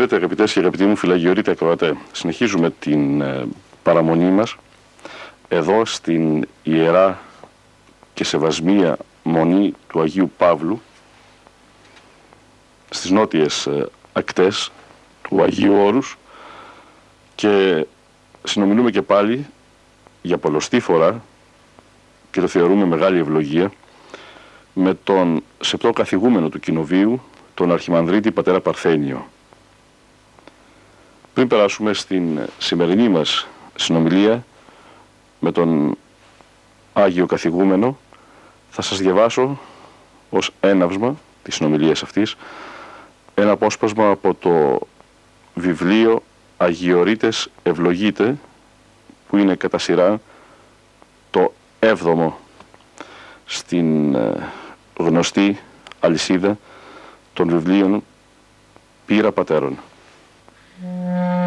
Χαίρετε αγαπητές και αγαπητοί μου φυλαγιορείτε ακροατέ. Συνεχίζουμε την ε, παραμονή μας εδώ στην Ιερά και Σεβασμία Μονή του Αγίου Παύλου στις νότιες ε, ακτές του Αγίου Όρους και συνομιλούμε και πάλι για πολλωστή φορά και το θεωρούμε μεγάλη ευλογία με τον σεπτό καθηγούμενο του Κοινοβίου, τον Αρχιμανδρίτη Πατέρα Παρθένιο. Πριν περάσουμε στην σημερινή μας συνομιλία με τον Άγιο Καθηγούμενο, θα σας διαβάσω ως έναυσμα της συνομιλίας αυτής ένα απόσπασμα από το βιβλίο «Αγιορείτες ευλογείτε» που είναι κατά σειρά το έβδομο στην ε, γνωστή αλυσίδα των βιβλίων «Πύρα Πατέρων». Το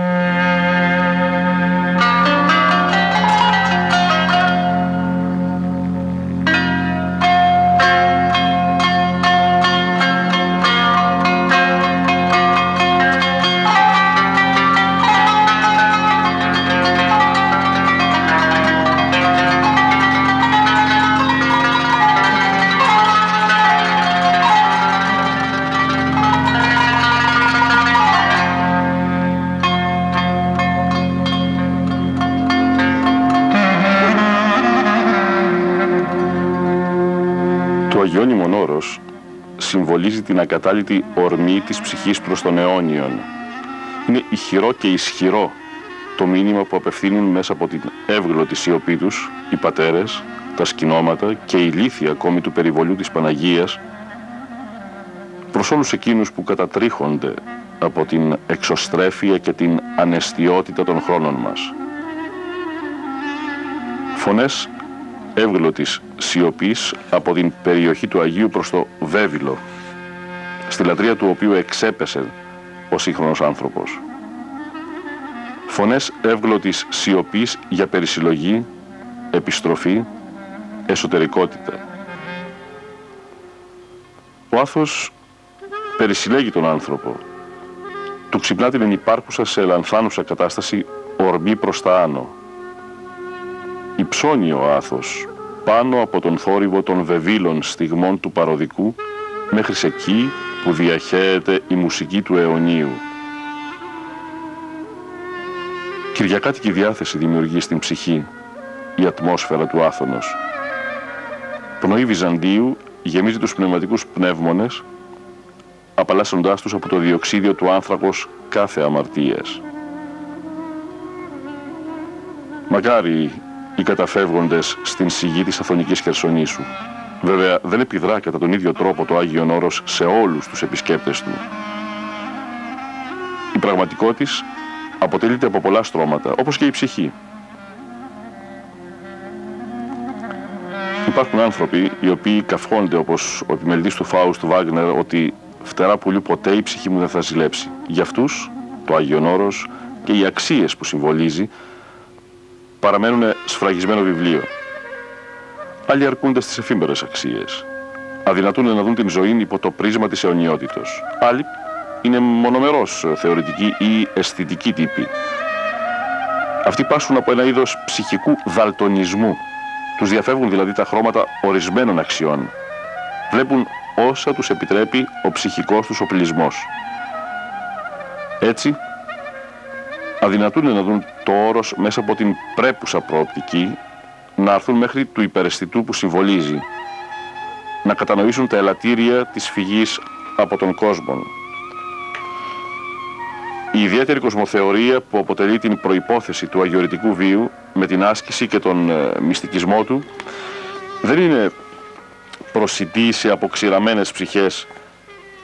συμβολίζει την ακατάλητη ορμή της ψυχής προς τον αιώνιον. Είναι ηχηρό και ισχυρό το μήνυμα που απευθύνουν μέσα από την εύγλωτη σιωπή τους οι πατέρες, τα σκηνώματα και η λύθη ακόμη του περιβολιού της Παναγίας προς όλους εκείνους που κατατρίχονται από την εξωστρέφεια και την ανεστιότητα των χρόνων μας. Φωνές εύγλωτης σιωπής από την περιοχή του Αγίου προς το Βέβυλο, στη λατρεία του οποίου εξέπεσε ο σύγχρονος άνθρωπος. Φωνές εύγλωτης σιωπής για περισυλλογή, επιστροφή, εσωτερικότητα. Ο άθος περισυλλέγει τον άνθρωπο. Του ξυπνά την ενυπάρχουσα σε λανθάνουσα κατάσταση ορμή προς τα άνω. Υψώνει ο άθος πάνω από τον θόρυβο των βεβήλων στιγμών του παροδικού μέχρι σε εκεί που διαχέεται η μουσική του αιωνίου. Κυριακάτικη διάθεση δημιουργεί στην ψυχή η ατμόσφαιρα του άθωνος. Πνοή Βυζαντίου γεμίζει τους πνευματικούς πνεύμονες απαλλάσσοντάς τους από το διοξίδιο του άνθρακος κάθε αμαρτίας. Μακάρι οι καταφεύγοντες στην σιγή της Αθωνικής Χερσονήσου. Βέβαια δεν επιδρά κατά τον ίδιο τρόπο το Άγιον Όρος σε όλους τους επισκέπτες του. πραγματικότητα αποτελείται από πολλά στρώματα, όπως και η ψυχή. Υπάρχουν άνθρωποι οι οποίοι καυχόνται όπως ο επιμελητής του Φάους του Βάγνερ ότι φτερά πουλιού ποτέ η ψυχή μου δεν θα ζηλέψει. Για αυτούς το Άγιον Όρος και οι αξίες που συμβολίζει παραμένουν σφραγισμένο βιβλίο. Άλλοι αρκούνται στις εφήμερες αξίες. Αδυνατούν να δουν την ζωή υπό το πρίσμα της αιωνιότητος. Άλλοι είναι μονομερός θεωρητικοί ή αισθητικοί τύποι. Αυτοί πάσχουν από ένα είδος ψυχικού δαλτονισμού. Τους διαφεύγουν δηλαδή τα χρώματα ορισμένων αξιών. Βλέπουν όσα τους επιτρέπει ο ψυχικός τους οπλισμός. Έτσι, αδυνατούν να δουν το όρος μέσα από την πρέπουσα προοπτική, να έρθουν μέχρι του υπεραισθητού που συμβολίζει, να κατανοήσουν τα ελαττήρια της φυγής από τον κόσμο. Η ιδιαίτερη κοσμοθεωρία που αποτελεί την προϋπόθεση του αγιορητικού βίου με την άσκηση και τον ε, μυστικισμό του δεν είναι προσιτή σε αποξηραμένες ψυχές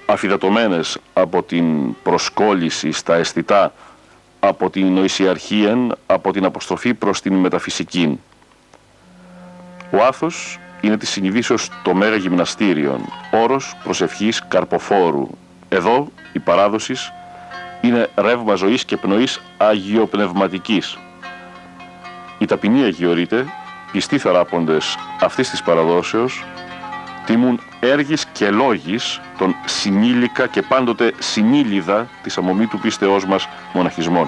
αφιδατωμένες από την προσκόλληση στα αισθητά, από την νοησιαρχία, από την αποστροφή προς την μεταφυσική. Ο άθος είναι τη συνειδήσεως το μέγα γυμναστήριον, όρος προσευχής καρποφόρου. Εδώ η παράδοσης είναι ρεύμα ζωής και πνοής αγιοπνευματικής. Οι ταπεινοί αγιορείτε, πιστοί θεράποντες αυτής της παραδόσεως, τιμούν έργης και λόγης των συνήλικα και πάντοτε συνήλιδα της αμομή του πίστεώς μας μοναχισμών.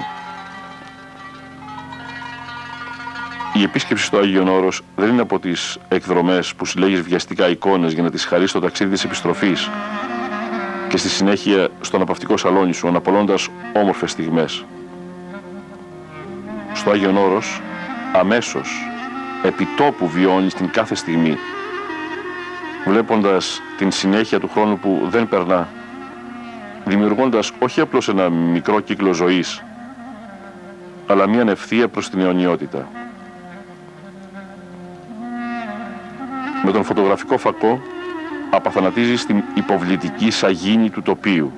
Η επίσκεψη στο Άγιον Όρος δεν είναι από τις εκδρομές που συλλέγεις βιαστικά εικόνες για να τις χαρείς στο ταξίδι της επιστροφής και στη συνέχεια στο αναπαυτικό σαλόνι σου αναπολώντας όμορφες στιγμές. Στο Άγιον Όρος αμέσως επιτόπου βιώνεις την κάθε στιγμή βλέποντας την συνέχεια του χρόνου που δεν περνά, δημιουργώντας όχι απλώς ένα μικρό κύκλο ζωής, αλλά μια ευθεία προς την αιωνιότητα. Με τον φωτογραφικό φακό απαθανατίζεις την υποβλητική σαγίνη του τοπίου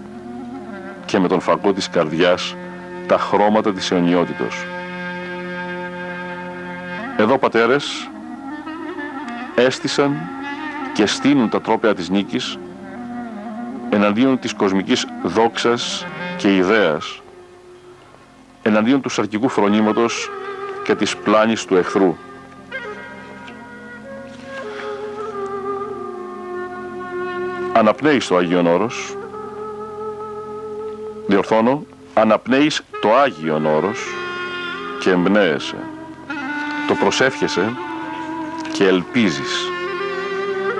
και με τον φακό της καρδιάς τα χρώματα της αιωνιότητος. Εδώ πατέρες έστησαν και στείνουν τα τρόπια της νίκης εναντίον της κοσμικής δόξας και ιδέας, εναντίον του σαρκικού φρονήματος και της πλάνης του εχθρού. Αναπνέεις το Άγιον Όρος, διορθώνω, αναπνέεις το Άγιον Όρος και εμπνέεσαι. Το προσεύχεσαι και ελπίζεις.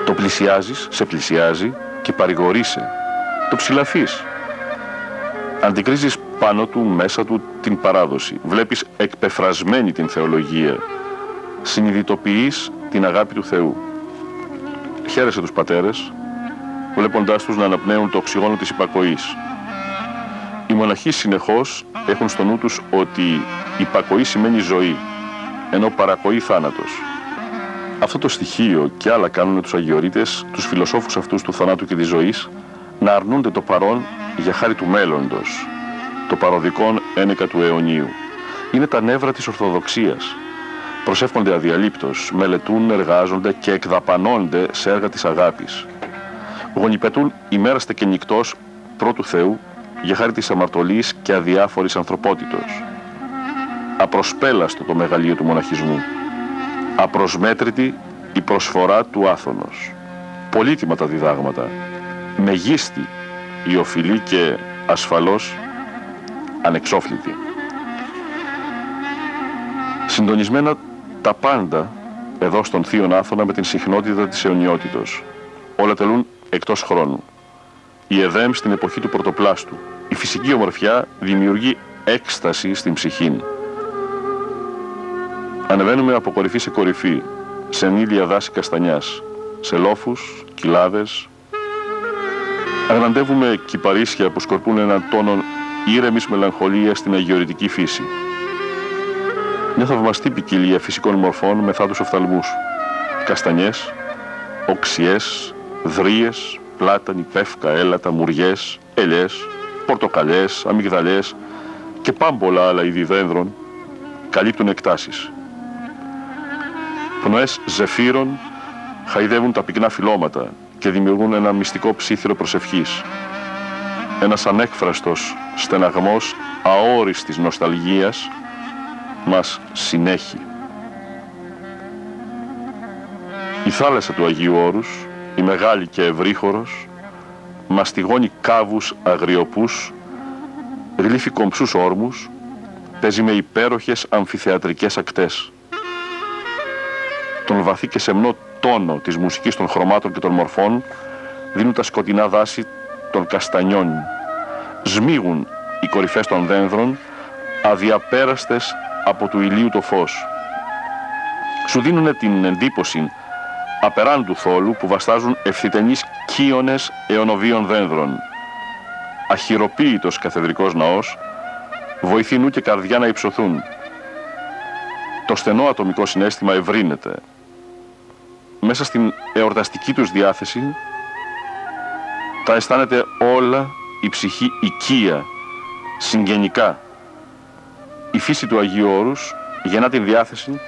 Το πλησιάζεις, σε πλησιάζει και παρηγορείσαι. Το ψηλαφείς. Αντικρίζεις πάνω του, μέσα του την παράδοση. Βλέπεις εκπεφρασμένη την θεολογία. Συνειδητοποιείς την αγάπη του Θεού. Χαίρεσαι τους πατέρες, βλέποντάς τους να αναπνέουν το οξυγόνο της υπακοής. Οι μοναχοί συνεχώς έχουν στο νου τους ότι υπακοή σημαίνει ζωή, ενώ παρακοή θάνατος. Αυτό το στοιχείο και άλλα κάνουν τους αγιορείτες, τους φιλοσόφους αυτούς του θανάτου και της ζωής, να αρνούνται το παρόν για χάρη του μέλλοντος, το παροδικόν ένεκα του αιωνίου. Είναι τα νεύρα της Ορθοδοξίας. Προσεύχονται αδιαλείπτως, μελετούν, εργάζονται και εκδαπανώνται σε έργα της αγάπης. Γονιπετούν ημέραστε και νυχτός πρώτου Θεού για χάρη της αμαρτωλής και αδιάφορης ανθρωπότητος. Απροσπέλαστο το μεγαλείο του μοναχισμού απροσμέτρητη η προσφορά του άθωνος. Πολύτιμα τα διδάγματα, μεγίστη η οφειλή και ασφαλώς ανεξόφλητη. Συντονισμένα τα πάντα εδώ στον Θείον Άθωνα με την συχνότητα της αιωνιότητος. Όλα τελούν εκτός χρόνου. Η Εδέμ στην εποχή του πρωτοπλάστου. Η φυσική ομορφιά δημιουργεί έκσταση στην ψυχή. Ανεβαίνουμε από κορυφή σε κορυφή, σε νύλια δάση καστανιάς, σε λόφους, κοιλάδες. Αγναντεύουμε κυπαρίσια που σκορπούν έναν τόνο ήρεμης μελαγχολίας στην αγιορητική φύση. Μια θαυμαστή ποικιλία φυσικών μορφών με θάτους οφθαλμούς. Καστανιές, οξιές, δρίες, πλάτανοι, πεύκα, έλατα, μουριές, ελιές, πορτοκαλιές, αμυγδαλιές και πάμπολα άλλα είδη δένδρων καλύπτουν εκτάσεις. Πνοές ζεφύρων χαϊδεύουν τα πυκνά φυλώματα και δημιουργούν ένα μυστικό ψήθυρο προσευχής. Ένας ανέκφραστος στεναγμός αόριστης νοσταλγίας μας συνέχει. Η θάλασσα του Αγίου Όρους, η μεγάλη και ευρύχωρος, μαστιγώνει κάβους αγριοπούς, γλύφει κομψούς όρμους, παίζει με υπέροχες αμφιθεατρικές ακτές. Τον βαθύ και σεμνό τόνο της μουσικής των χρωμάτων και των μορφών δίνουν τα σκοτεινά δάση των καστανιών. Σμίγουν οι κορυφές των δένδρων, αδιαπέραστες από του ηλίου το φως. Σου δίνουν την εντύπωση απεράντου θόλου που βαστάζουν ευθυτενείς κύονες αιωνοβίων δένδρων. Αχυροποίητος καθεδρικός ναός, βοηθεί νου και καρδιά να υψωθούν. Το στενό ατομικό συνέστημα ευρύνεται. Μέσα στην εορταστική τους διάθεση τα αισθάνεται όλα η ψυχή οικία, συγγενικά. Η φύση του Αγίου Όρους γεννά την διάθεση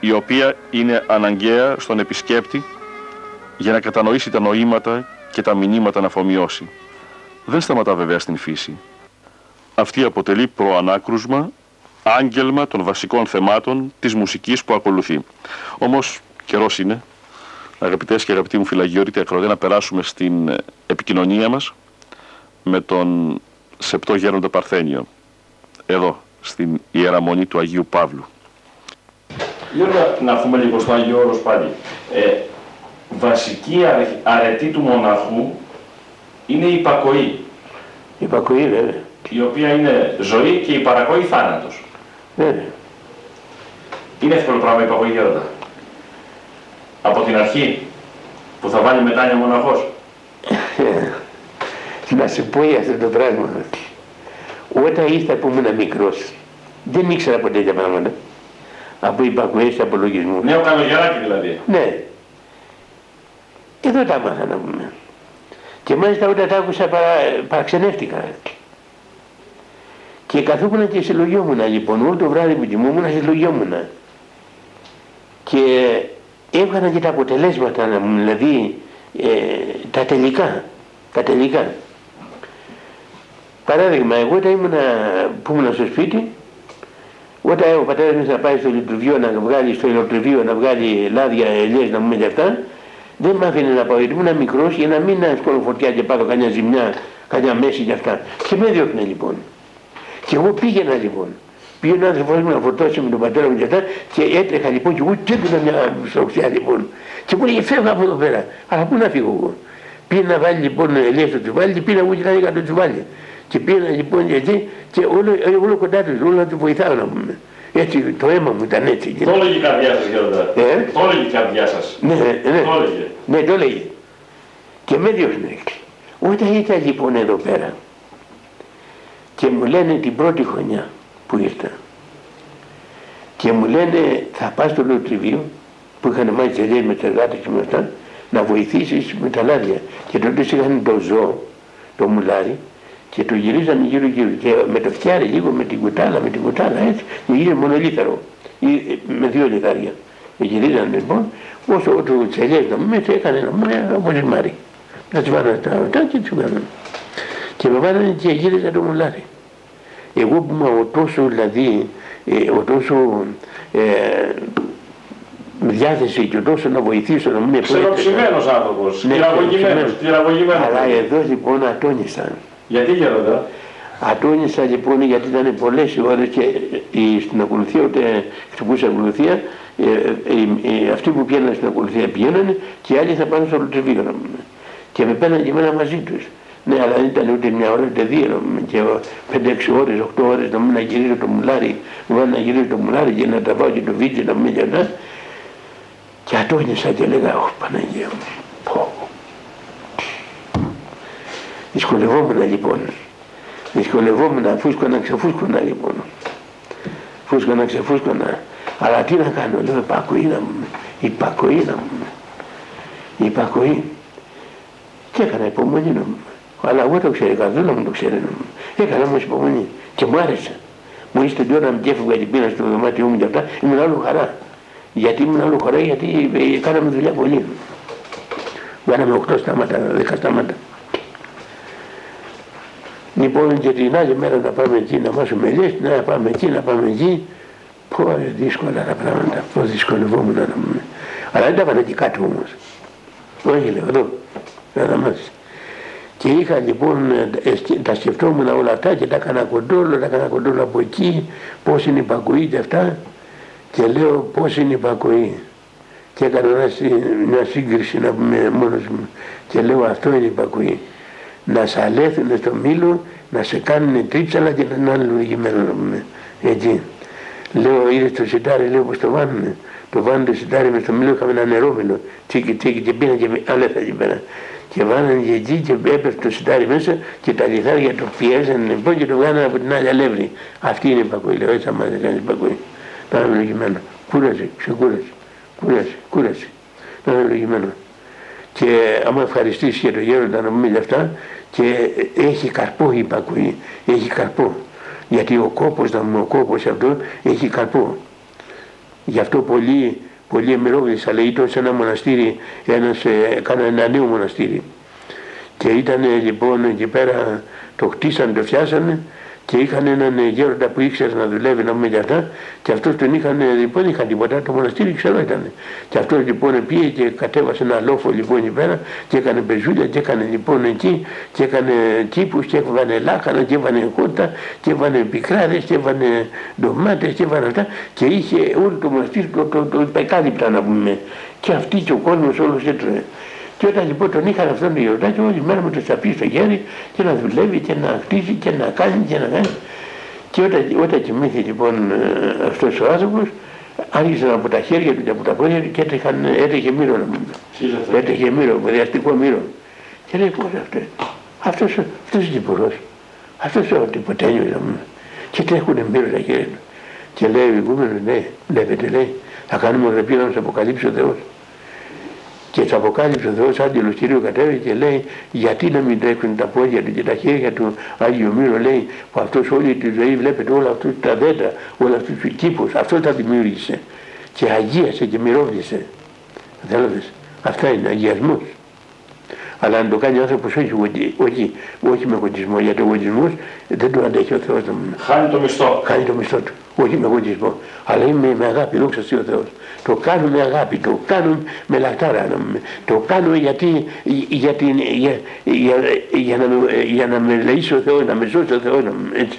η οποία είναι αναγκαία στον επισκέπτη για να κατανοήσει τα νοήματα και τα μηνύματα να αφομοιώσει. Δεν σταματά βέβαια στην φύση. Αυτή αποτελεί προανάκρουσμα, άγγελμα των βασικών θεμάτων της μουσικής που ακολουθεί. Όμως καιρός είναι, αγαπητές και αγαπητοί μου φυλαγιόριτοι ακροδέ, να περάσουμε στην επικοινωνία μας με τον Σεπτό Γέροντα Παρθένιο, εδώ, στην Ιεραμονή του Αγίου Παύλου. Γιώργο, να έρθουμε λίγο στο Άγιο Όρος πάλι. Ε, βασική αρετή του μοναχού είναι η υπακοή. Η υπακοή βέβαια. Η οποία είναι ζωή και η παρακοή θάνατος. Βέβαια. Είναι εύκολο πράγμα η υπακοή Γέροντα. Από την αρχή που θα βάλει μετάνια μοναχός. να σου πω για αυτό το πράγμα. Όταν ήρθα που ήμουν μικρός, δεν ήξερα ποτέ τέτοια πράγματα από υπακοές απολογισμούς. Νέο καλογεράκι δηλαδή. Ναι. Εδώ τα έμαθα να πούμε. Και μάλιστα όταν τα άκουσα παρα, παραξενεύτηκα. Και καθόμουν και συλλογιόμουν λοιπόν, όλο το βράδυ που κοιμούμουν συλλογιόμουν. Και έβγανα και τα αποτελέσματα, δηλαδή ε, τα τελικά. Τα τελικά. Παράδειγμα, εγώ όταν ήμουν, που ήμουν στο σπίτι, όταν ο πατέρας μου θα πάει στο λειτουργείο να βγάλει, στο ηλεκτριβείο να βγάλει λάδια, ελιές, να μου και αυτά, δεν μ' άφηνε να πάω γιατί ήμουν μικρός για να μην ασκόλω φωτιά και πάρω κανένα ζημιά, κανένα μέση και αυτά. Και με διώχνε λοιπόν. Και εγώ πήγαινα λοιπόν. Πήγαινε ο άνθρωπος μου να φορτώσει με τον πατέρα μου και αυτά και έτρεχα λοιπόν και εγώ και έπαιρνα μια στοξιά λοιπόν. Και μου λέγε φεύγω από εδώ πέρα. Αλλά πού να φύγω εγώ. Πήγε να βάλει λοιπόν ελιές στο τσουβάλι και πήγα εγώ και να το τσουβάλι. Και πήγαινα λοιπόν εκεί και όλο, ε, όλο κοντά τους, όλο να τους βοηθάω να πούμε. Έτσι το αίμα μου ήταν έτσι. Το έλεγε η καρδιά σας Γέροντα. Ε; Το έλεγε η καρδιά σας. Ναι, ναι. Το έλεγε. Ναι, το έλεγε. Και με διώχνε. Όταν ήταν λοιπόν εδώ πέρα και μου λένε την πρώτη χρονιά που ήρθα και μου λένε θα πας στο λεωτριβείο που είχαν μάλιστα λέει με εργάτες και με αυτά να βοηθήσεις με τα λάδια και τότε είχαν το ζώο, το μουλάρι και το γυρίζανε γύρω γύρω και με το φτιάρι λίγο με την κουτάλα, με την κουτάλα έτσι και γύρω μονολίθαρο ή ε, με δύο λιθάρια. Και γυρίζανε λοιπόν όσο το τσελιές να μου έκανε να μου όπως η Μάρη. Να τις βάλανε τα αυτά και τις βάλανε. Και με βάλανε και γύριζα το μουλάρι. Εγώ που είμαι ο τόσο δηλαδή, ε, ο τόσο ε, διάθεση και τόσο να βοηθήσω να μην είναι Ξεροψημένος άνθρωπος, Ναι, κυραγωγημένος. Αλλά εδώ λοιπόν ατόνισαν. Γιατί Γέροντα. Ατόνισα λοιπόν γιατί ήταν πολλές οι ώρες και η, στην ακολουθία, ούτε χτυπούσα ακολουθία, ε, ε, ε, αυτοί που πήγαιναν στην ακολουθία πηγαίνανε και οι άλλοι θα πάνε στο λουτριβείο. Και με πέναν και εμένα μαζί τους. Ναι, αλλά δεν ήταν ούτε μια ώρα ούτε δύο, και πέντε-έξι ώρες, οχτώ ώρες να μην να γυρίζω το μουλάρι, μου να γυρίζω το μουλάρι και να τα πάω και το βίντεο να μην και Και ατόνισα και έλεγα, Ωχ Παναγία μου, πω. Δυσκολευόμουν λοιπόν. Δυσκολευόμουν, φούσκωνα, ξεφούσκωνα λοιπόν. Φούσκωνα, ξεφούσκωνα. Αλλά τι να κάνω, λέω υπακοή να μου, υπακοή να μου, υπακοή. Και έκανα υπομονή να μου. Αλλά εγώ το ξέρω, η καρδούλα μου το ξέρει. Έκανα όμως υπομονή και μου άρεσε. Μου είστε την ώρα μου και έφευγα την πείνα στο δωμάτιό μου και αυτά, ήμουν άλλο χαρά. Γιατί ήμουν άλλο χαρά, γιατί ε, κάναμε δουλειά πολύ. Κάναμε 8 στάματα, 10 στάματα. Λοιπόν και την άλλη μέρα να πάμε εκεί να μάσουμε ελιές, να πάμε εκεί, να πάμε εκεί. Πω δύσκολα τα πράγματα, πώς δυσκολευόμουν να πούμε. Αλλά δεν τα έβαλε και κάτω όμως. Όχι λέω εδώ, να τα μάθεις. Και είχα λοιπόν, ε, τα σκεφτόμουν όλα αυτά και τα έκανα κοντόλο, τα έκανα κοντόλο από εκεί, πώς είναι η υπακοή και αυτά. Και λέω πώς είναι η υπακοή. Και έκανα μια σύγκριση να πούμε μόνος μου. Και λέω αυτό είναι η υπακοή. Να σε αλέθουν στο μήλο, να σε κάνουν τρίψαλα και να είναι λογισμένο να πούμε. Έτσι. Λέω είδες το σιτάρι, λέω πως το βάνουνε. Το βάνουν το σιτάρι μες στο μήλο, είχαμε ένα νερόμενο. Τσίκι τσίκι και πήγαν και αλέθα εκεί πέρα και βάλανε και εκεί και έπεφτε το σιτάρι μέσα και τα λιθάρια το πιέζανε λοιπόν και το βγάλανε από την άλλη αλεύρη. Αυτή είναι η πακοή, λέω έτσι άμα δεν κάνεις πακοή. Να είναι λογημένο. Κούρασε, ξεκούρασε, κούρασε, κούρασε. Να είναι λογημένο. Και άμα ευχαριστήσει για το γέροντα να πούμε για αυτά και έχει καρπό η πακοή, έχει καρπό. Γιατί ο κόπος, να ο κόπος αυτό έχει καρπό. Γι' αυτό πολλοί πολύ εμμυρόβης, αλλά ήταν σε ένα μοναστήρι, ένας, ε, ένα νέο μοναστήρι. Και ήταν λοιπόν εκεί πέρα, το χτίσανε, το φτιάσανε και είχαν έναν γέροντα που ήξερε να δουλεύει να πούμε για αυτά και αυτός τον είχαν, λοιπόν είχαν τίποτα, το μοναστήρι ξέρω ήταν. Και αυτός λοιπόν πήγε και κατέβασε ένα λόφο λοιπόν εκεί πέρα και έκανε πεζούλια και έκανε λοιπόν εκεί και έκανε τύπους και έβανε λάχανα και έβανε κότα και έβανε πικράδες και έβανε ντομάτες και έβανε αυτά και είχε όλο το μοναστήρι το, το, το, το να πούμε. Και αυτή και ο κόσμος όλος έτρωγε. Και όταν λοιπόν τον είχαν αυτόν τον γιορτάκι, όλη μέρα με το σαπί στο χέρι και να δουλεύει και να χτίσει και να κάνει και να κάνει. Και όταν, όταν κοιμήθηκε λοιπόν ε, αυτός ο άνθρωπος, άρχισαν από τα χέρια του και από τα πόδια του και έτρεχαν, έτρεχε μύρο να πούμε. Έτρεχε μύρο, διαστικό μύρο. Και λέει πώς αυτό, αυτός, αυτός είναι υπουργός, αυτός ο τυποτένιος να πούμε. Και τρέχουν μύρο τα χέρια του. Και λέει ο ηγούμενος, ναι, βλέπετε λέει, θα κάνουμε ρεπή να μας αποκαλύψει ο Θεός. Και το αποκάλυψε ο Θεός Άγγελος Κυρίου κατέβηκε και λέει γιατί να μην τρέχουν τα πόδια του και τα χέρια του Άγιο Μύρο λέει που αυτός όλη τη ζωή βλέπετε όλα αυτά τα δέντρα, όλα αυτούς τους κήπους, αυτό τα δημιούργησε και αγίασε και μυρώδισε. Θέλετε, αυτά είναι αγιασμός. Αλλά αν το κάνει ο άνθρωπος όχι, όχι, όχι με γοντισμό, γιατί ο γοντισμός δεν το αντέχει ο Θεός. Χάνει το μισθό. Χάνει το μισθό του. Όχι με γοντισμό. Αλλά είμαι με αγάπη, δόξα ο Θεός. Το κάνω με αγάπη, το κάνω με λαχτάρα. Το κάνω γιατί, για, για, για, για, να, για να με λαίσει ο Θεός, να με σώσει ο Θεός. Έτσι.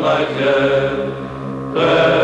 Like Allah'a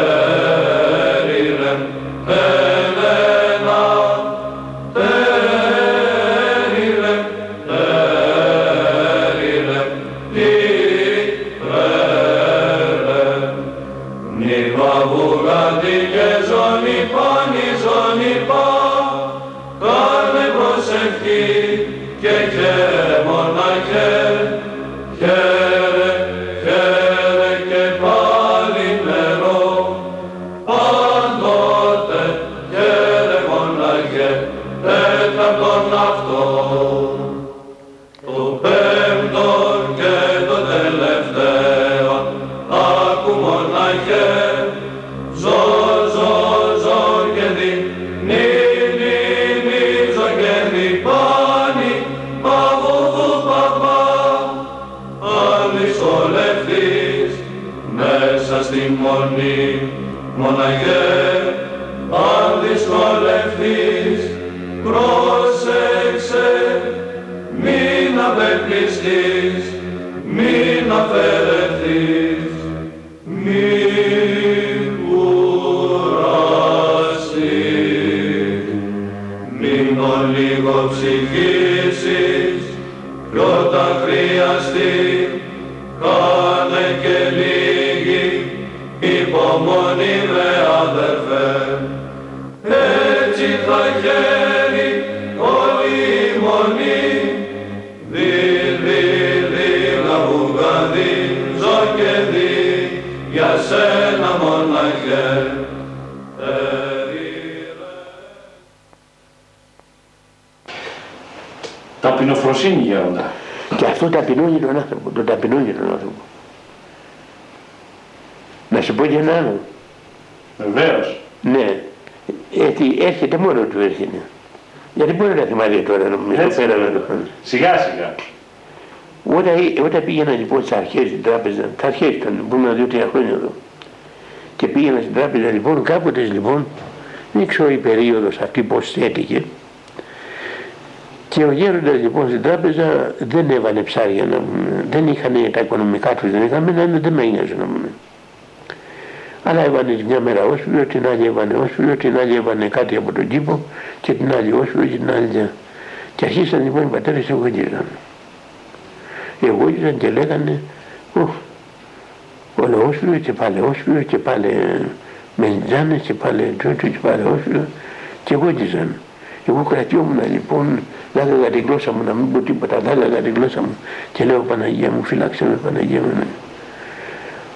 Ταπεινοφροσύνη γέροντα. Και αυτό ταπεινώνει τον άνθρωπο, το ταπεινώνει τον άνθρωπο. Να σου πω και ένα άλλο. Βεβαίως. Ναι, έτσι έρχεται μόνο του έρχεται. Γιατί μπορεί να θυμάται τώρα νομίζω Έτσι, πέρα βέβαια. με το χρόνο. Σιγά σιγά. Όταν, όταν πήγαινα λοιπόν στις αρχές στην τράπεζα, τα αρχές ήταν, πούμε δύο-τρία χρόνια εδώ, και πήγαινα στην τράπεζα λοιπόν, κάποτε λοιπόν, δεν ξέρω η περίοδος αυτή πώς θέτηκε, και ο γέροντας λοιπόν στην τράπεζα δεν έβαλε ψάρια να δεν είχαν τα οικονομικά τους, δεν είχαν, δεν, δεν με ένοιαζε να μου αλλά έβανε μια μέρα όσφυλο, την άλλη έβανε όσφυλο, την άλλη έβανε κάτι από τον κήπο και την άλλη όσφυλο και την άλλη. Και αρχίσαν λοιπόν οι πατέρες εγωγίζαν. Εγωγίζαν και λέγανε, όλο όσφυλο και πάλι όσφυλο και πάλι μεντζάνε και πάλι τότε και πάλι όσφυλο και εγωγίζαν. Εγώ κρατιόμουν λοιπόν, να έλεγα τη γλώσσα μου, να μην πω τίποτα, θα έλεγα τη γλώσσα μου και λέω Παναγία μου, φυλάξε με Παναγία μου.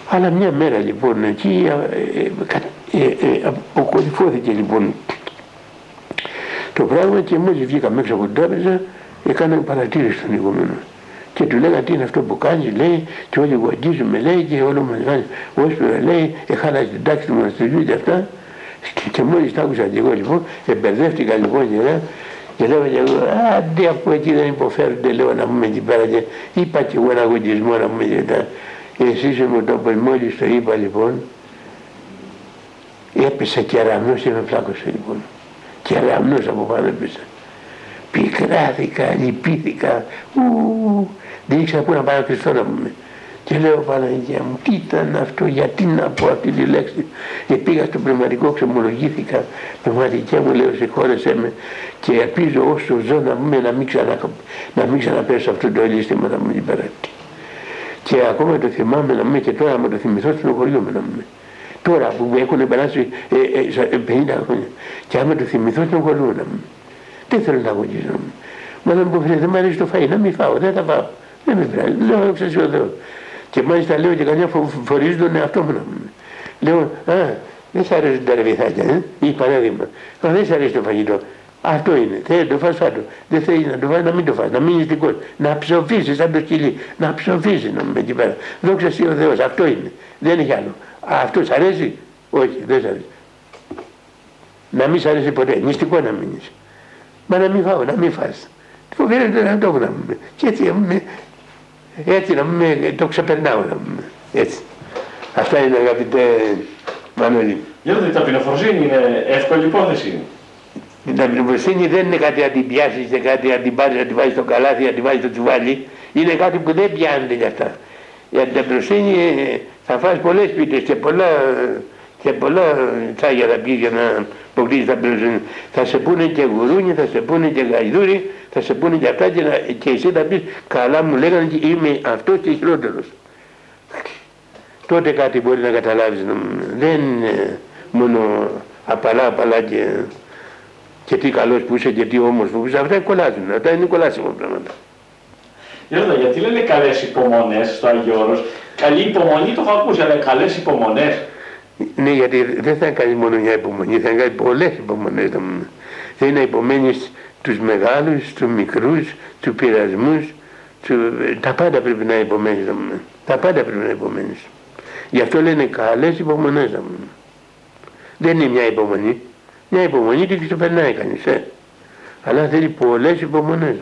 Αλλά μια μέρα λοιπόν εκεί ε, ε, ε, αποκορυφώθηκε λοιπόν το πράγμα και μόλις βγήκαμε έξω από την τράπεζα έκανα παρατήρηση στον ηγούμενο. Και του λέγανε τι είναι αυτό που κάνει, λέει, και όλοι γουαγγίζουμε, λέει, και όλο μας κάνει, όσπερα, λέει, έχανα την τάξη του μοναστηριού και αυτά. Και, και μόλις τα άκουσα και εγώ λοιπόν, εμπερδεύτηκα λοιπόν και λέω, και λέω και εγώ, αντί από εκεί δεν υποφέρονται, λέω να πούμε εκεί πέρα και είπα και εγώ ένα γοντισμό να πούμε και εσείς μου το πω μόλις το είπα λοιπόν έπεσε κεραμνός και με πλάκωσε λοιπόν. Κεραμνός από πάνω έπεσε. Πικράθηκα, λυπήθηκα, ου, δεν ήξερα πού να πάω Χριστό να πούμε. Και λέω Παναγία μου, τι ήταν αυτό, γιατί να πω αυτή τη λέξη. Και πήγα στο πνευματικό, ξεμολογήθηκα, πνευματικιά μου λέω συγχώρεσέ με και ελπίζω όσο ζω να, μην, να μην, ξανα, να μην ξαναπέσω αυτό το ελίστημα να μου υπεράτει. Και ακόμα το θυμάμαι να μην και τώρα μου το θυμηθώ στην χωριό μου να μην. Τώρα που έχουν περάσει ε, ε, 50 χρόνια. Και άμα το θυμηθώ στην χωριό να μην. Δεν θέλω να αγωνίζω. Μα δεν μου δεν μου αρέσει το φαΐ, να μην φάω, δεν θα φάω. Δεν με πειράζει, λέω ξέρεις ο Θεός. Και μάλιστα λέω και κανένα φορίζει τον εαυτό μου να μην. Λέω, α, δεν σ' αρέσουν τα ρεβιθάκια, ε, ή παράδειγμα. Α, δεν σ' αρέσει το φαγητό. Αυτό είναι. Θέλει να το φας φάτο. Δεν θέλει να το φας να μην το φας. Να μείνεις δικός. Να ψοφήσεις σαν το σκυλί. Να ψοφήσεις να μην εκεί πέρα. Δόξα εσύ ο Θεός. Αυτό είναι. Δεν έχει άλλο. Αυτό σ' αρέσει; Όχι. Δεν σ' αρέσει. Να μην σ' αρέσει ποτέ. Νηστικό να μείνεις. Μα να μην φάω. Να μην φας. Φοβερό το αυτό να μην. Και έτσι, έτσι να μην το ξεπερνάω να μην. Έτσι. Αυτά είναι αγαπητέ Μανώλη. Γιώργο, η ταπεινοφροσύνη είναι εύκολη υπόθεση. Την ταπεινοφροσύνη δεν είναι κάτι να την πιάσεις και κάτι να την πάρεις, να την βάλεις στο καλάθι, να την βάλεις στο τσουβάλι. Είναι κάτι που δεν πιάνεται για αυτά. Για την ταπεινοφροσύνη ε, θα φας πολλές πίτες και πολλά, και πολλά τσάγια θα πεις για να αποκτήσεις ταπεινοφροσύνη. Θα σε πούνε και γουρούνι, θα σε πούνε και γαϊδούρι, θα σε πούνε και αυτά και, να, και εσύ θα πεις καλά μου λέγανε και είμαι αυτός και χειρότερος. Τότε κάτι μπορεί να καταλάβεις. Δεν είναι μόνο απαλά απαλά και και τι καλός που είσαι και τι όμορφος που είσαι, αυτά κολλάζουν, αυτά είναι κολλάσιμα πράγματα. Γιώργο, γιατί λένε καλές υπομονές στο Άγιο Όρος; Καλή υπομονή το έχω ακούσει, αλλά καλές υπομονές. Ναι, γιατί δεν θα κάνει μόνο μια υπομονή, θα κάνει πολλές υπομονές. Θα είναι υπομένεις τους μεγάλους, τους μικρούς, τους πειρασμούς, του... τα πάντα πρέπει να υπομένεις. Τα πάντα πρέπει να υπομένεις. Γι' αυτό λένε καλές υπομονές. Δεν είναι μια υπομονή. Μια υπομονή και το περνάει κανείς, ε. Αλλά θέλει πολλές υπομονές.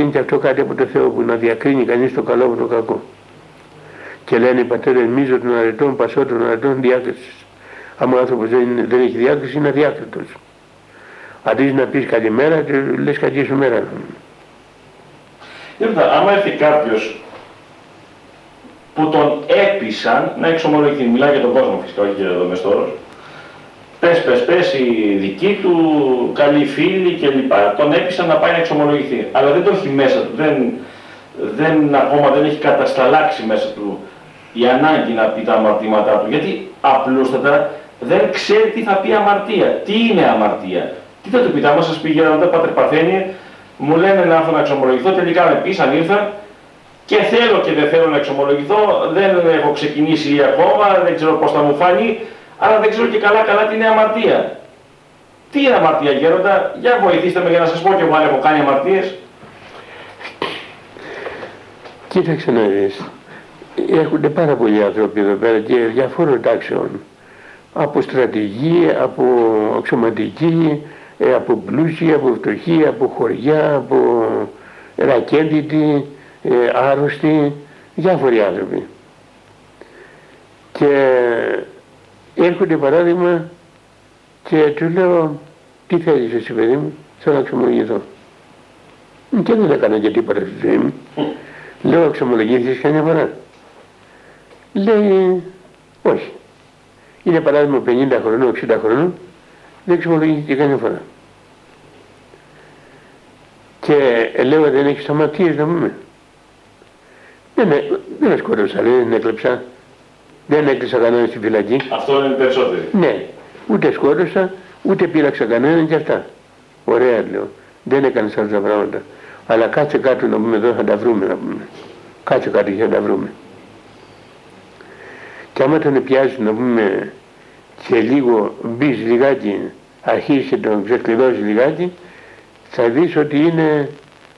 Είναι και αυτό κάτι από το Θεό που να διακρίνει κανείς το καλό από το κακό. Και λένε οι πατέρες μίζο των αρετών, πασό των αρετών διάκρισης. Αν ο άνθρωπος δεν, δεν έχει διάκριση είναι αδιάκριτος. Αντί να πεις καλημέρα, λες κακή σου μέρα. Κοίτα, άμα έρθει κάποιος που τον έπεισαν να εξομολογηθεί, μιλάει για τον κόσμο φυσικά, όχι για εδώ μεστόρος, πες, πες, πες, οι δικοί του, καλοί φίλοι κλπ. Τον έπεισαν να πάει να εξομολογηθεί. Αλλά δεν το έχει μέσα του, δεν, δεν, ακόμα δεν έχει κατασταλάξει μέσα του η ανάγκη να πει τα αμαρτήματά του. Γιατί απλούστατα δεν ξέρει τι θα πει αμαρτία. Τι είναι αμαρτία; Τι θα του πει, άμα σας πει γέροντα, Πάτερ Παρθένιε, μου λένε να έρθω να εξομολογηθώ, τελικά με πείσαν, ήρθα και θέλω και δεν θέλω να εξομολογηθώ, δεν έχω ξεκινήσει ακόμα, δεν ξέρω πώς θα μου φανεί, αλλά δεν ξέρω και καλά καλά τι είναι αμαρτία. Τι είναι αμαρτία γέροντα, για βοηθήστε με για να σας πω και εγώ αν έχω κάνει αμαρτίες. Κοίταξε να δεις. Έρχονται πάρα πολλοί άνθρωποι εδώ πέρα και διαφόρων τάξεων. Από στρατηγοί, από αξιωματικοί, ε, από πλούσιοι, από φτωχοί, από χωριά, από ρακέντητοι, ε, άρρωστοι, διάφοροι άνθρωποι. Και έρχονται παράδειγμα και του λέω τι θέλεις εσύ παιδί μου, θέλω να εξομολογηθώ. Και δεν έκανα και τίποτα στη ζωή μου. Λέω εξομολογήθηκες καμιά φορά. Λέει όχι. Είναι παράδειγμα 50 χρονών, 60 χρονών, δεν εξομολογήθηκε καμιά φορά. Και λέω δεν έχεις αμαρτίες να πούμε. Δεν, δεν σκότωσα, δεν έκλεψα. Δεν έκλεισα κανέναν στη φυλακή. Αυτό είναι περισσότερο. Ναι. Ούτε σκότωσα, ούτε πείραξα κανέναν και αυτά. Ωραία λέω. Δεν έκανες αυτά τα πράγματα. Αλλά κάτσε κάτω να πούμε εδώ θα τα βρούμε να πούμε. Κάτσε κάτω και θα τα βρούμε. Και άμα τον πιάσει να πούμε και λίγο μπεις λιγάκι, αρχίσει και τον ξεκλειδώσει λιγάκι, θα δεις ότι είναι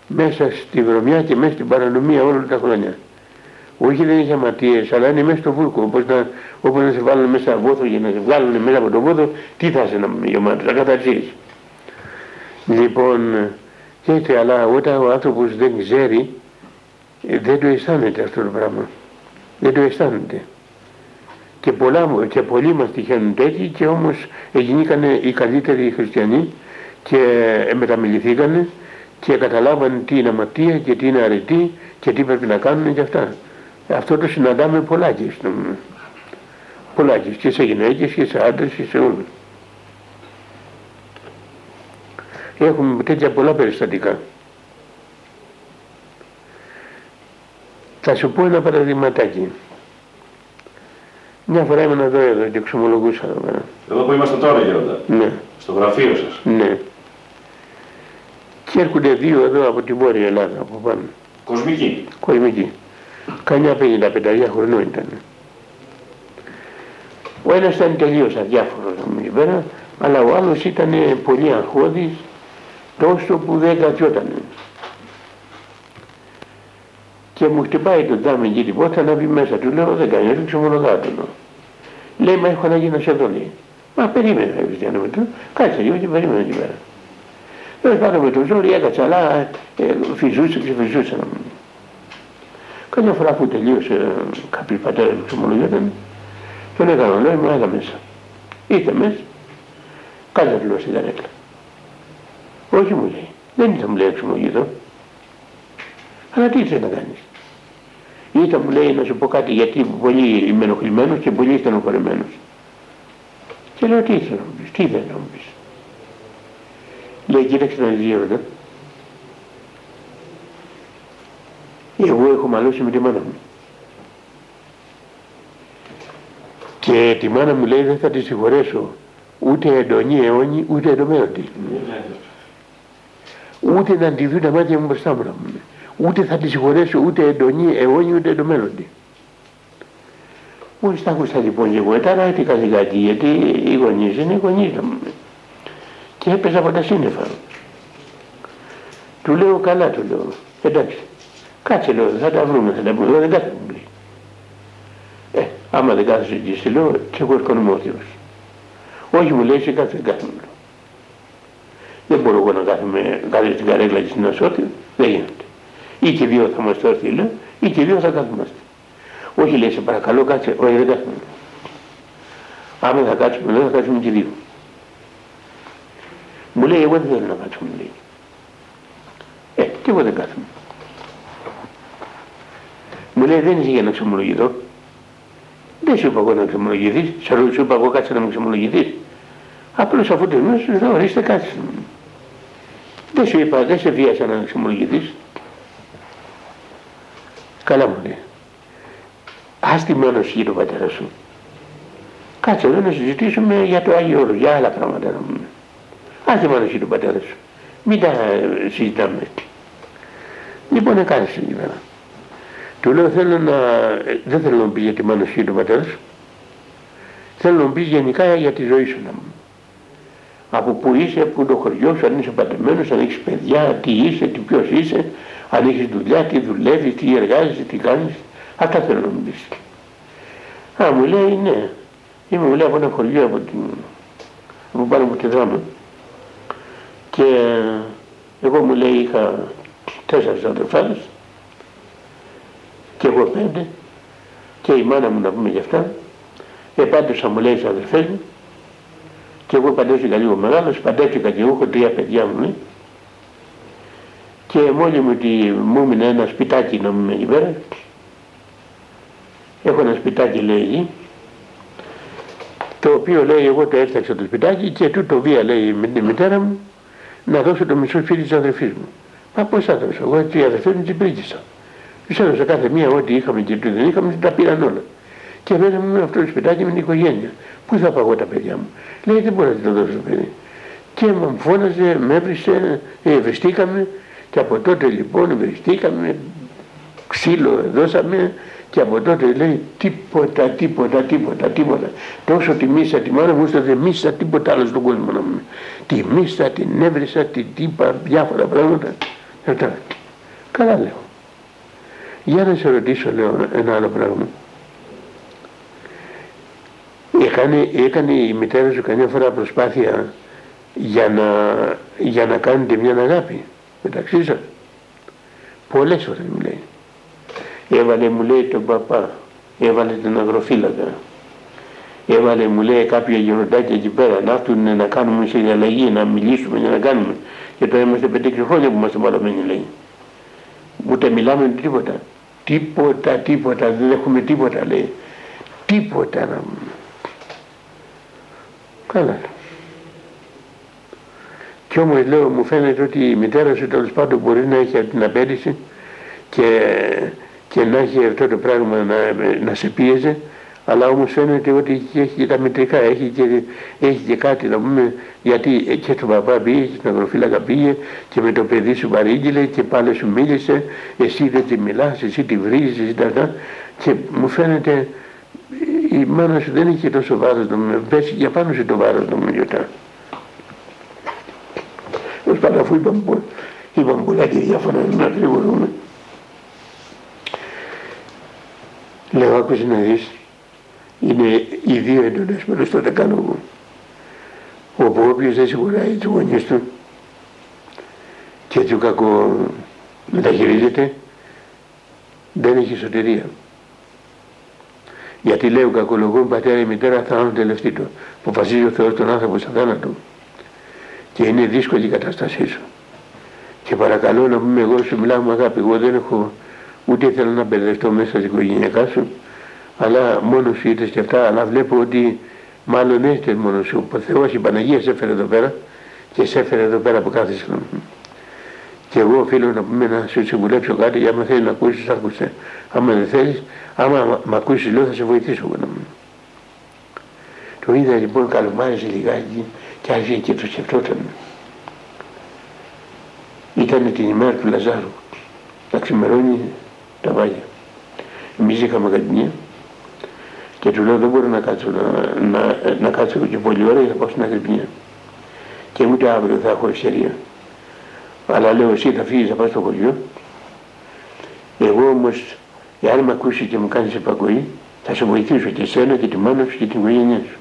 μέσα στη βρωμιά και μέσα στην παρανομία όλα τα χρόνια. Όχι δεν έχει αματίες, αλλά είναι μέσα στο βούρκο. Όπως να, όπως να σε βάλουν μέσα στο βόθο για να σε βγάλουν μέσα από το βόθο, τι θα σε να γεμάτος, θα καταρσείς. Λοιπόν, και έτσι, αλλά όταν ο άνθρωπος δεν ξέρει, ε, δεν το αισθάνεται αυτό το πράγμα. Δεν το αισθάνεται. Και, πολλά, και πολλοί μας τυχαίνουν τέτοιοι και όμως γίνηκαν οι καλύτεροι χριστιανοί και μεταμιληθήκανε και καταλάβανε τι είναι αμαρτία και τι είναι αρετή και τι πρέπει να κάνουν και αυτά. Αυτό το συναντάμε πολλάκι πολλάκι και σε γυναίκες και σε άντρες και σε όλους. Έχουμε τέτοια πολλά περιστατικά. Θα σου πω ένα παραδειγματάκι. Μια φορά ήμουν εδώ, εδώ και εξομολογούσα εδώ πέρα. Εδώ που είμαστε τώρα γέροντα. Ναι. Στο γραφείο σας. Ναι. Και έρχονται δύο εδώ από την Βόρεια Ελλάδα, από πάνω. Κοσμική. Κοσμική. Κανιά 55 χρονών ήταν. Ο ένας ήταν τελείως αδιάφορος εκεί πέρα, αλλά ο άλλος ήταν πολύ αγχώδης, τόσο που δεν κρατιόταν. Και μου χτυπάει το τζάμι εκεί την πόρτα να μπει μέσα. Του λέω δεν κάνει, ρίξω μόνο κάτω. Λέει μα έχω ανάγκη να σε δω λέει. Μα περίμενε Χριστιανό με του, κάτσε λίγο και περίμενε εκεί πέρα. Τέλος πάντων με το ζόρι έκατσα, αλλά ε, φυζούσε, ξεφυζούσε. Κάποια φορά που τελείωσε ε, κάποιος πατέρας που ξεμολογιόταν, τον έκανα λέω, μου έλα μέσα. Ήρθε μέσα, κάτσε του λέω στην καρέκλα. Όχι μου λέει, δεν ήρθα μου λέει εξομολογηθώ. Αλλά τι ήθελε να κάνεις. Ήρθα μου λέει να σου πω κάτι γιατί πολύ είμαι ενοχλημένος και πολύ στενοχωρημένος. Και λέω τι ήθελα να μου πεις, τι ήθελα να μου πεις. Λέει κοίταξε να δεις εδώ. Εγώ έχω μαλώσει με τη μάνα μου. Και τη μάνα μου λέει δεν θα τη συγχωρέσω ούτε εντονή αιώνη ούτε εντομένοντη. Ούτε να τη δουν τα μάτια μου μπροστά μου να μου ούτε θα τη συγχωρέσω ούτε εντονή αιώνη ούτε εντομένοντη. Μόλις τα άκουσα λοιπόν και εγώ, ταράχτηκα λιγάκι γιατί οι γονείς είναι οι γονείς μου. Και έπαιζα από τα σύννεφα. Του λέω καλά του λέω, εντάξει. Κάτσε λέω, θα τα βρούμε, θα τα βρούμε, δεν κάθομαι μου λέει. Ε, άμα δεν κάθεσαι εκεί, σε λέω, και εγώ έρχομαι όρθιος. Όχι μου λέει, σε κάτσε, δεν κάθομαι. Δεν μπορώ εγώ να κάθομαι κάτω στην καρέκλα και στην ασώθεια. Δεν γίνεται. Ή και δύο θα μας έρθει λέω, ή και δύο θα κάθομαστε. Όχι λέει σε παρακαλώ κάτσε, όχι δεν κάθομαι. Άμα θα κάτσουμε λέω θα κάτσουμε και δύο. Μου λέει εγώ δεν θέλω να κάτσουμε λέει. Ε, και εγώ δεν κάθομαι. Μου λέει δεν είσαι για να ξεμολογηθώ. Δεν σου είπα εγώ να ξεμολογηθείς, σου είπα εγώ κάτσε να με ξεμολογηθείς. Απλώς αφού τελειώσεις, να ορίστε κάτσε. Δεν σου είπα, δεν σε βίασα να ξεμολογηθείς. Καλά μου λέει. Ας τη μόνο σου του πατέρα σου. Κάτσε εδώ να συζητήσουμε για το Άγιο Όρος, για άλλα πράγματα να πούμε. Ας τη μόνο του πατέρα σου. Μην τα συζητάμε. Λοιπόν, έκανες εκεί πέρα. Του λέω θέλω να, δεν θέλω να μου πεις για τη μάνωσή του πατέρας σου. Θέλω να μου πεις γενικά για τη ζωή σου να μου. Από που είσαι, από το χωριός σου, αν είσαι πατεμένος, αν έχεις παιδιά, τι είσαι, τι ποιος είσαι, αν έχεις δουλειά, τι δουλεύεις, τι εργάζεσαι, τι κάνεις. Αυτά θέλω να μου πεις. Α, μου λέει ναι. Είμαι μου λέει από ένα χωριό από, την, από πάνω από τη δράμα. Και εγώ μου λέει είχα τέσσερις αδερφάδες και εγώ πέντε και η μάνα μου να πούμε γι' αυτά επάντησα μου λέει στις αδερφές μου και εγώ παντέστηκα λίγο μεγάλος, παντέστηκα και έχω τρία παιδιά μου ναι. και μόλι μου ότι μου έμεινε ένα σπιτάκι να μου εκεί πέρα έχω ένα σπιτάκι λέει εκεί το οποίο λέει εγώ το έφταξα το σπιτάκι και τούτο βία λέει με τη μητέρα μου να δώσω το μισό σπίτι της αδερφής μου. Μα πώς θα δώσω, εγώ έτσι οι αδερφές μου την πρίτησα. Τους έδωσα κάθε μία ό,τι είχαμε και τι δεν είχαμε, τα πήραν όλα. Και μέναμε με αυτό το σπιτάκι με την οικογένεια. Πού θα πάω τα παιδιά μου; Λέει δεν μπορώ να το δώσω το παιδί. Και με φώναζε, με έβρισε, ε, βριστήκαμε και από τότε λοιπόν βριστήκαμε, ξύλο δώσαμε και από τότε λέει τίποτα, τίποτα, τίποτα, τίποτα. Τόσο τη μίσα τη μάνα μου, δεν μίσα τίποτα άλλο στον κόσμο να μου. Τη μίσα, την έβρισα, την τύπα, διάφορα πράγματα. Καλά λέω. Για να σε ρωτήσω λέω ένα άλλο πράγμα. Έκανε, έκανε η μητέρα σου καμιά φορά προσπάθεια για να, για να κάνετε μια αγάπη μεταξύ σας; Πολλές φορές μου λέει. Έβαλε μου λέει τον παπά, έβαλε τον αγροφύλακα. Έβαλε μου λέει κάποια γεροντάκια εκεί πέρα να έρθουν να κάνουμε σε διαλλαγή, να μιλήσουμε για να κάνουμε. Και τώρα είμαστε πέντε χρόνια που είμαστε παλωμένοι λέει. Ούτε μιλάμε τίποτα. Τίποτα, τίποτα, δεν έχουμε τίποτα λέει. Τίποτα να Καλά. Κι όμως λέω μου φαίνεται ότι η μητέρα σου τέλος πάντων μπορεί να έχει την απέτηση και, και να έχει αυτό το πράγμα να, να σε πίεζε αλλά όμως φαίνεται ότι έχει και τα μετρικά, έχει και, έχει και κάτι να πούμε, γιατί και στον παπά πήγε και στην αγροφύλακα πήγε και με το παιδί σου παρήγγειλε και πάλι σου μίλησε, εσύ δεν τη μιλάς, εσύ τη βρίζεις, εσύ τα αυτά και μου φαίνεται η μάνα σου δεν είχε τόσο βάρος να με πέσει για πάνω σε το βάρος να με γιωτά. Ως πάντα αφού είπαμε, είπαμε πολλά και διάφορα να ακριβωρούμε. Λέω άκουσες να δεις είναι οι δύο έντονες μέρες τότε κάνω εγώ. Όπου όποιος δεν σιγουράει τους γονείς του και του κακό μεταχειρίζεται δεν έχει σωτηρία. Γιατί λέει ο κακολογόν πατέρα ή μητέρα θα είναι τελευταίο του. Αποφασίζει ο Θεός τον άνθρωπο σαν θάνατο. Και είναι δύσκολη η κατάστασή σου. Και παρακαλώ να πούμε εγώ σου μιλάω με αγάπη. Εγώ δεν έχω ούτε θέλω να μπερδευτώ μέσα στην οικογένειά σου αλλά μόνος σου είτε και αυτά, αλλά βλέπω ότι μάλλον έχετε μόνος σου. Ο Θεός η Παναγία σε έφερε εδώ πέρα και σε έφερε εδώ πέρα που κάθεσαι. Και εγώ οφείλω να πούμε να σου συμβουλέψω κάτι, για άμα θέλεις να ακούσεις, άκουσε. Άμα δεν θέλεις, άμα με ακούσεις λέω θα σε βοηθήσω εγώ να μου. Το είδα λοιπόν καλομάριζε λιγάκι και άρχισε και το σκεφτόταν. Ήταν την ημέρα του Λαζάρου, να ξημερώνει τα βάγια. Εμείς είχαμε κατηνία και του λέω δεν μπορώ να κάτσω, να, να, να κάτσω και πολλή ώρα για να πάω στην Αγρυπνία. Και ούτε αύριο θα έχω ευκαιρία. Αλλά λέω εσύ θα φύγεις να πας στο χωριό. Εγώ όμως, εάν με ακούσει και μου κάνεις επαγωγή, θα σε βοηθήσω και εσένα και τη μάνα σου και την οικογένειά σου.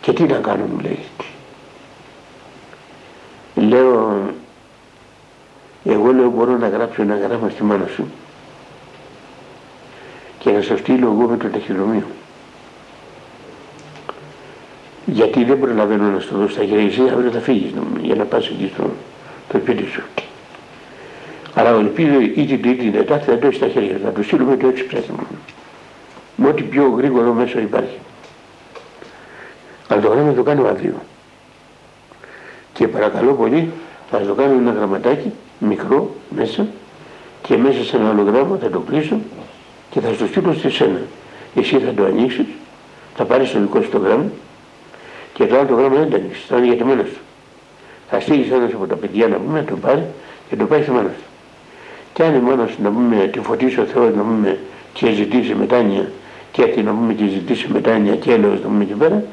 Και τι να κάνω μου λέει. Λέω, εγώ λέω μπορώ να γράψω ένα γράμμα στη μάνα σου και να σας στείλω εγώ με το ταχυδρομείο. Γιατί δεν προλαβαίνω να στο δώσω στα χέρια εσύ, αύριο θα φύγεις για να πας εκεί στο το σπίτι σου. Αλλά ελπίζω ή την τρίτη ή την τετάρτη θα το έχεις στα χέρια, να το στείλουμε το έτσι πρέπει. Με ό,τι πιο γρήγορο μέσο υπάρχει. Αλλά το γράμμα το κάνω αύριο. Και παρακαλώ πολύ, θα το κάνω ένα γραμματάκι, μικρό, μέσα, και μέσα σε ένα άλλο γράμμα θα το κλείσω και θα στο στείλω στη σένα. Εσύ θα το ανοίξεις, θα πάρεις το δικό σου το γράμμα και το άλλο το γράμμα δεν το ανοίξεις, θα είναι για τη μένα σου. Θα στείλεις ένας από τα παιδιά να πούμε, να το πάρει και το πάει στη μάνα σου. Και αν η μάνα σου να πούμε, τη φωτίσει ο Θεός να πούμε και ζητήσει μετάνοια και αυτή να πούμε και ζητήσει μετάνοια και έλεος να πούμε εκεί πέρα,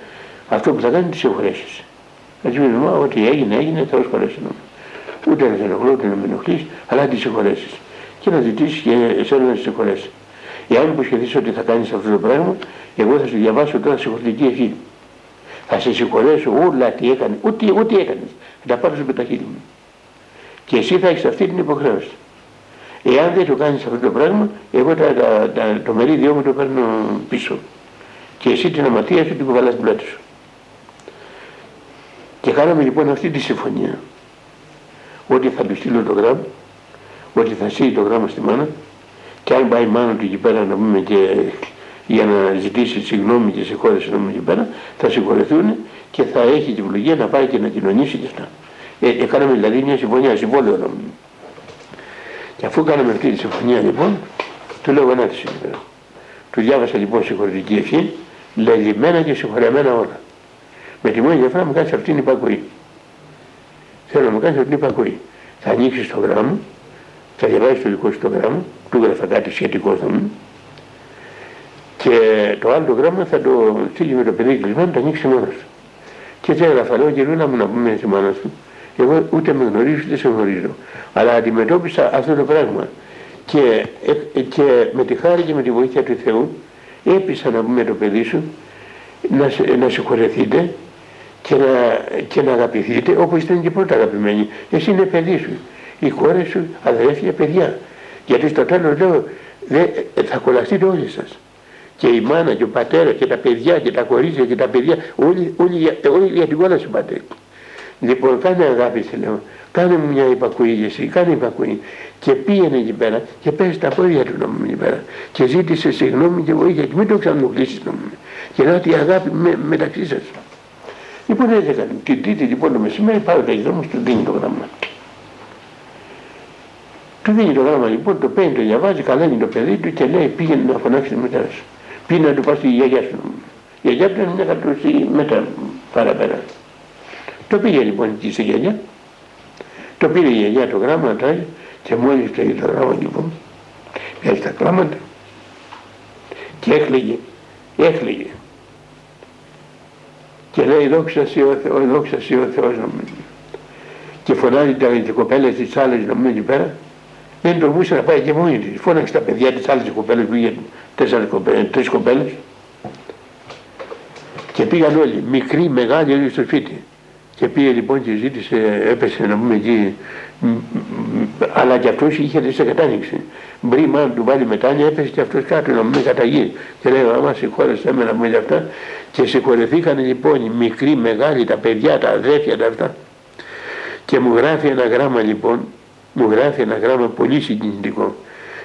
αυτό που θα κάνει τη συγχωρέσεις. Έτσι με μα ό,τι έγινε, έγινε, θα χωρέσει να Ούτε να σε ενοχλώ, ούτε να με ενοχλείς, αλλά τη συγχωρέσεις. Και να ζητήσεις και εσένα να σε συγχωρέσει. Εάν υποσχεθείς ότι θα κάνεις αυτό το πράγμα, εγώ θα σου διαβάσω τώρα συγχωρητική ευχή. Θα σε συγχωρέσω όλα τι έκανε, ούτε, ούτε έκανες. Θα τα πάρω με τα χείλη μου. Και εσύ θα έχεις αυτή την υποχρέωση. Εάν δεν το κάνεις αυτό το πράγμα, εγώ τα, τα, τα, το μερίδιό μου το παίρνω πίσω. Και εσύ την αμαρτία σου την κουβαλάς την πλάτη σου. Και κάναμε λοιπόν αυτή τη συμφωνία. Ότι θα του στείλω το γράμμα, ότι θα στείλει το γράμμα στη μάνα και αν πάει μάνα του εκεί πέρα να πούμε και για να ζητήσει συγγνώμη και συγχώρεση να πούμε εκεί πέρα, θα συγχωρεθούν και θα έχει τη ευλογία να πάει και να κοινωνήσει και αυτά. Ε, ε, κάναμε δηλαδή μια συμφωνία, συμβόλαιο να πούμε. Και αφού κάναμε αυτή τη συμφωνία λοιπόν, του λέω ένα τη Του διάβασα λοιπόν συγχωρητική ευχή, λελειμμένα και συγχωρεμένα όλα. Με τη μόνη διαφορά μου κάνει αυτήν την υπακοή. Θέλω να μου κάνει αυτήν την υπακοή. Θα ανοίξεις το γράμμα, θα διαβάσει το δικός σου το γράμμα, του έγραφα κάτι σχετικό θα μου, και το άλλο το γράμμα θα το στείλει με το παιδί κλεισμένο, το ανοίξει μόνος σου. Και έτσι έγραφα, λέω και να μου να πούμε στη μάνα σου, εγώ ούτε με γνωρίζω ούτε σε γνωρίζω. Αλλά αντιμετώπισα αυτό το πράγμα. Και, ε, και με τη χάρη και με τη βοήθεια του Θεού έπεισα να πούμε το παιδί σου να, να συγχωρεθείτε και να, και να αγαπηθείτε όπως ήταν και πρώτα αγαπημένοι. Εσύ είναι παιδί σου. Οι κόρες σου, αδερφια, παιδιά. Γιατί στο τέλος λέω δε, θα κολλαστείτε όλοι σας. Και η μάνα και ο πατέρας και τα παιδιά και τα κορίτσια και τα παιδιά όλοι, όλοι, όλοι για την κόλαση πατέρα. Λοιπόν, κάνε αγάπη, σε λέω. Κάνε μου μια υπακοή για εσύ, κάνε υπακοή. Και πήγαινε εκεί πέρα και πέσει τα πόδια του νόμου εκεί πέρα. Και ζήτησε συγγνώμη και βοήθεια και μην το ξανοκλήσει νόμου. Και να ότι αγάπη με, μεταξύ σας. Λοιπόν, έτσι έκανε. Την τρίτη λοιπόν το μεσημέρι πάω τα δρόμο του δίνει το γράμμα. Του δίνει το γράμμα λοιπόν, το παίρνει, το διαβάζει, καλένει το παιδί του και λέει πήγαινε να φωνάξει τη μητέρα σου. Πήγαινε να του πα στη γιαγιά σου. Η γιαγιά του είναι μια κατρούση μετά παραπέρα. Το πήγε λοιπόν εκεί στη γιαγιά, το πήρε η γιαγιά το γράμμα και μόλις το είδε το γράμμα λοιπόν, πιάσει τα κλάματα και έκλαιγε, έκλαιγε. Και λέει δόξα σοι ο Θεός, δόξα σοι ο Θεός νομίζω. Και φωνάζει τα κοπέλες της άλλες νομίζω εκεί πέρα, δεν τολμούσε να πάει και μόνη της. Φώναξε τα παιδιά της άλλες κοπέλες που είχε τέσσερις κοπέλες, τρεις κοπέλες και πήγαν όλοι, μικροί, μεγάλοι όλοι στο σπίτι. Και πήγε λοιπόν και ζήτησε, έπεσε να πούμε εκεί, αλλά και αυτός είχε σε κατάνοιξη. Μπρί μάλλον του βάλει μετάνια, έπεσε και αυτός κάτω να μην καταγεί. Και λέει, άμα συγχώρεσαι με να πούμε αυτά. Και συγχωρεθήκαν λοιπόν οι μικροί, μεγάλοι, τα παιδιά, τα αδέρφια, τα αυτά. Και μου γράφει ένα γράμμα λοιπόν, μου γράφει ένα γράμμα πολύ συγκινητικό.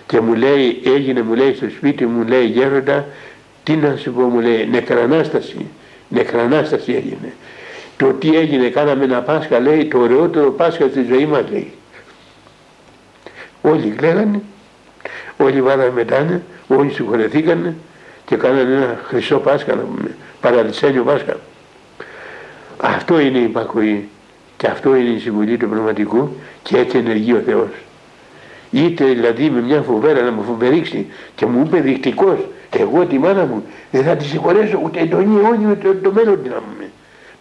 Και μου λέει, έγινε μου λέει στο σπίτι μου, λέει γέροντα, τι να σου πω μου λέει, νεκρανάσταση, νεκρανάσταση έγινε. Το τι έγινε, κάναμε ένα Πάσχα, λέει, το ωραιότερο Πάσχα στη ζωή μας, λέει. Όλοι κλαίγανε, όλοι βάλαμε μετάνε, όλοι συγχωρεθήκανε και κάνανε ένα χρυσό Πάσχα, να πούμε, παραδεισένιο Πάσχα. Αυτό είναι η υπακοή και αυτό είναι η συμβουλή του πνευματικού και έτσι ενεργεί ο Θεός. Είτε δηλαδή με μια φοβέρα να μου φοβερίξει και μου είπε δεικτικός, εγώ τη μάνα μου δεν θα τη συγχωρέσω ούτε τον αιώνιο το, το μέλλον να μου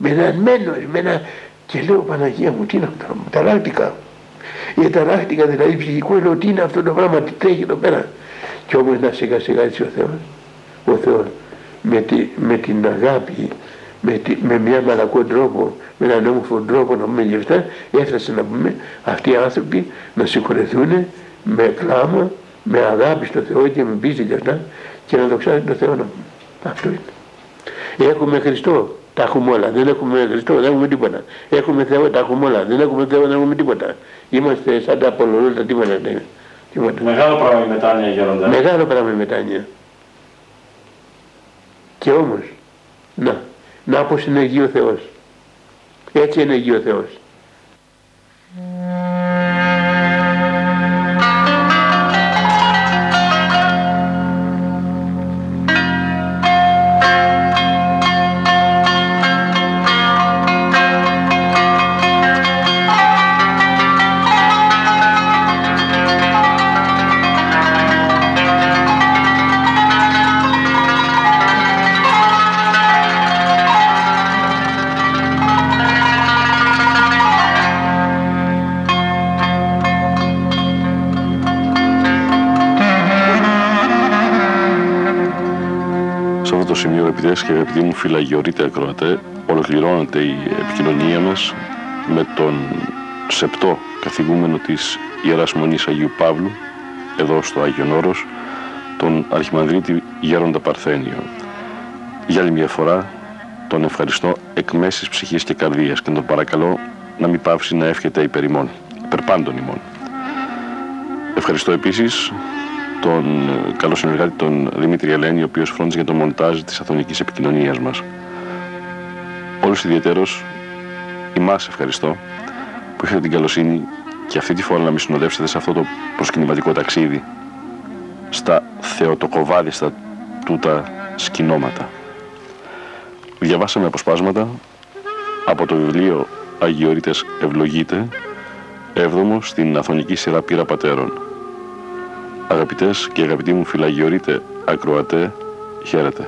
μενασμένος, με ένα... Και λέω Παναγία μου τι είναι αυτό, ταράχτηκα. Ε, ταράχτηκα δηλαδή ψυχικό, λέω τι είναι αυτό το πράγμα, τι τρέχει εδώ πέρα. Και όμως να σιγά σιγά έτσι ο Θεός, ο Θεός με, τη, με την αγάπη, με, τη, με μια μαλακό τρόπο, με έναν όμορφο τρόπο να πούμε αυτά, έφτασε να πούμε αυτοί οι άνθρωποι να συγχωρεθούν με κλάμα, με αγάπη στο Θεό και με πίστη και αυτά και να δοξάζει τον Θεό να Αυτό είναι. Έχουμε Χριστό, τα έχουμε όλα. Δεν έχουμε Χριστό, δεν έχουμε τίποτα. Έχουμε Θεό, τα έχουμε όλα. Δεν έχουμε Θεό, δεν έχουμε τίποτα. Είμαστε σαν τα απολωρούλα τίποτα. τίποτα. Μεγάλο πράγμα η μετάνοια γέροντα. Μεγάλο πράγμα η μετάνοια. Και όμως, να, να πως είναι Αγίο Θεός. Έτσι είναι Αγίο Θεός. Και αγαπητοί μου φυλαγιορείτε ακροατέ, ολοκληρώνεται η επικοινωνία μας με τον σεπτό καθηγούμενο της Ιεράς Μονής Αγίου Παύλου, εδώ στο Άγιον Όρος, τον Αρχιμανδρίτη Γέροντα Παρθένιο. Για άλλη μια φορά τον ευχαριστώ εκ μέσης ψυχής και καρδίας και τον παρακαλώ να μην πάυσει να εύχεται υπερ ημών, υπερ πάντων ημών. Ευχαριστώ επίσης τον ε, καλό συνεργάτη τον Δημήτρη Ελένη, ο οποίος φρόντιζε για το μοντάζ της αθωνικής επικοινωνίας μας. Όλους ιδιαίτερος, εμάς ευχαριστώ, που είχατε την καλοσύνη και αυτή τη φορά να με συνοδεύσετε σε αυτό το προσκυνηματικό ταξίδι, στα θεοτοκοβάδιστα τούτα σκηνώματα. Διαβάσαμε αποσπάσματα από το βιβλίο Αγιορείτες Ευλογείτε, έβδομο στην Αθωνική Σειρά Πύρα Πατέρων, Αγαπητές και αγαπητοί μου φυλαγιορείτε ακροατέ, χαίρετε.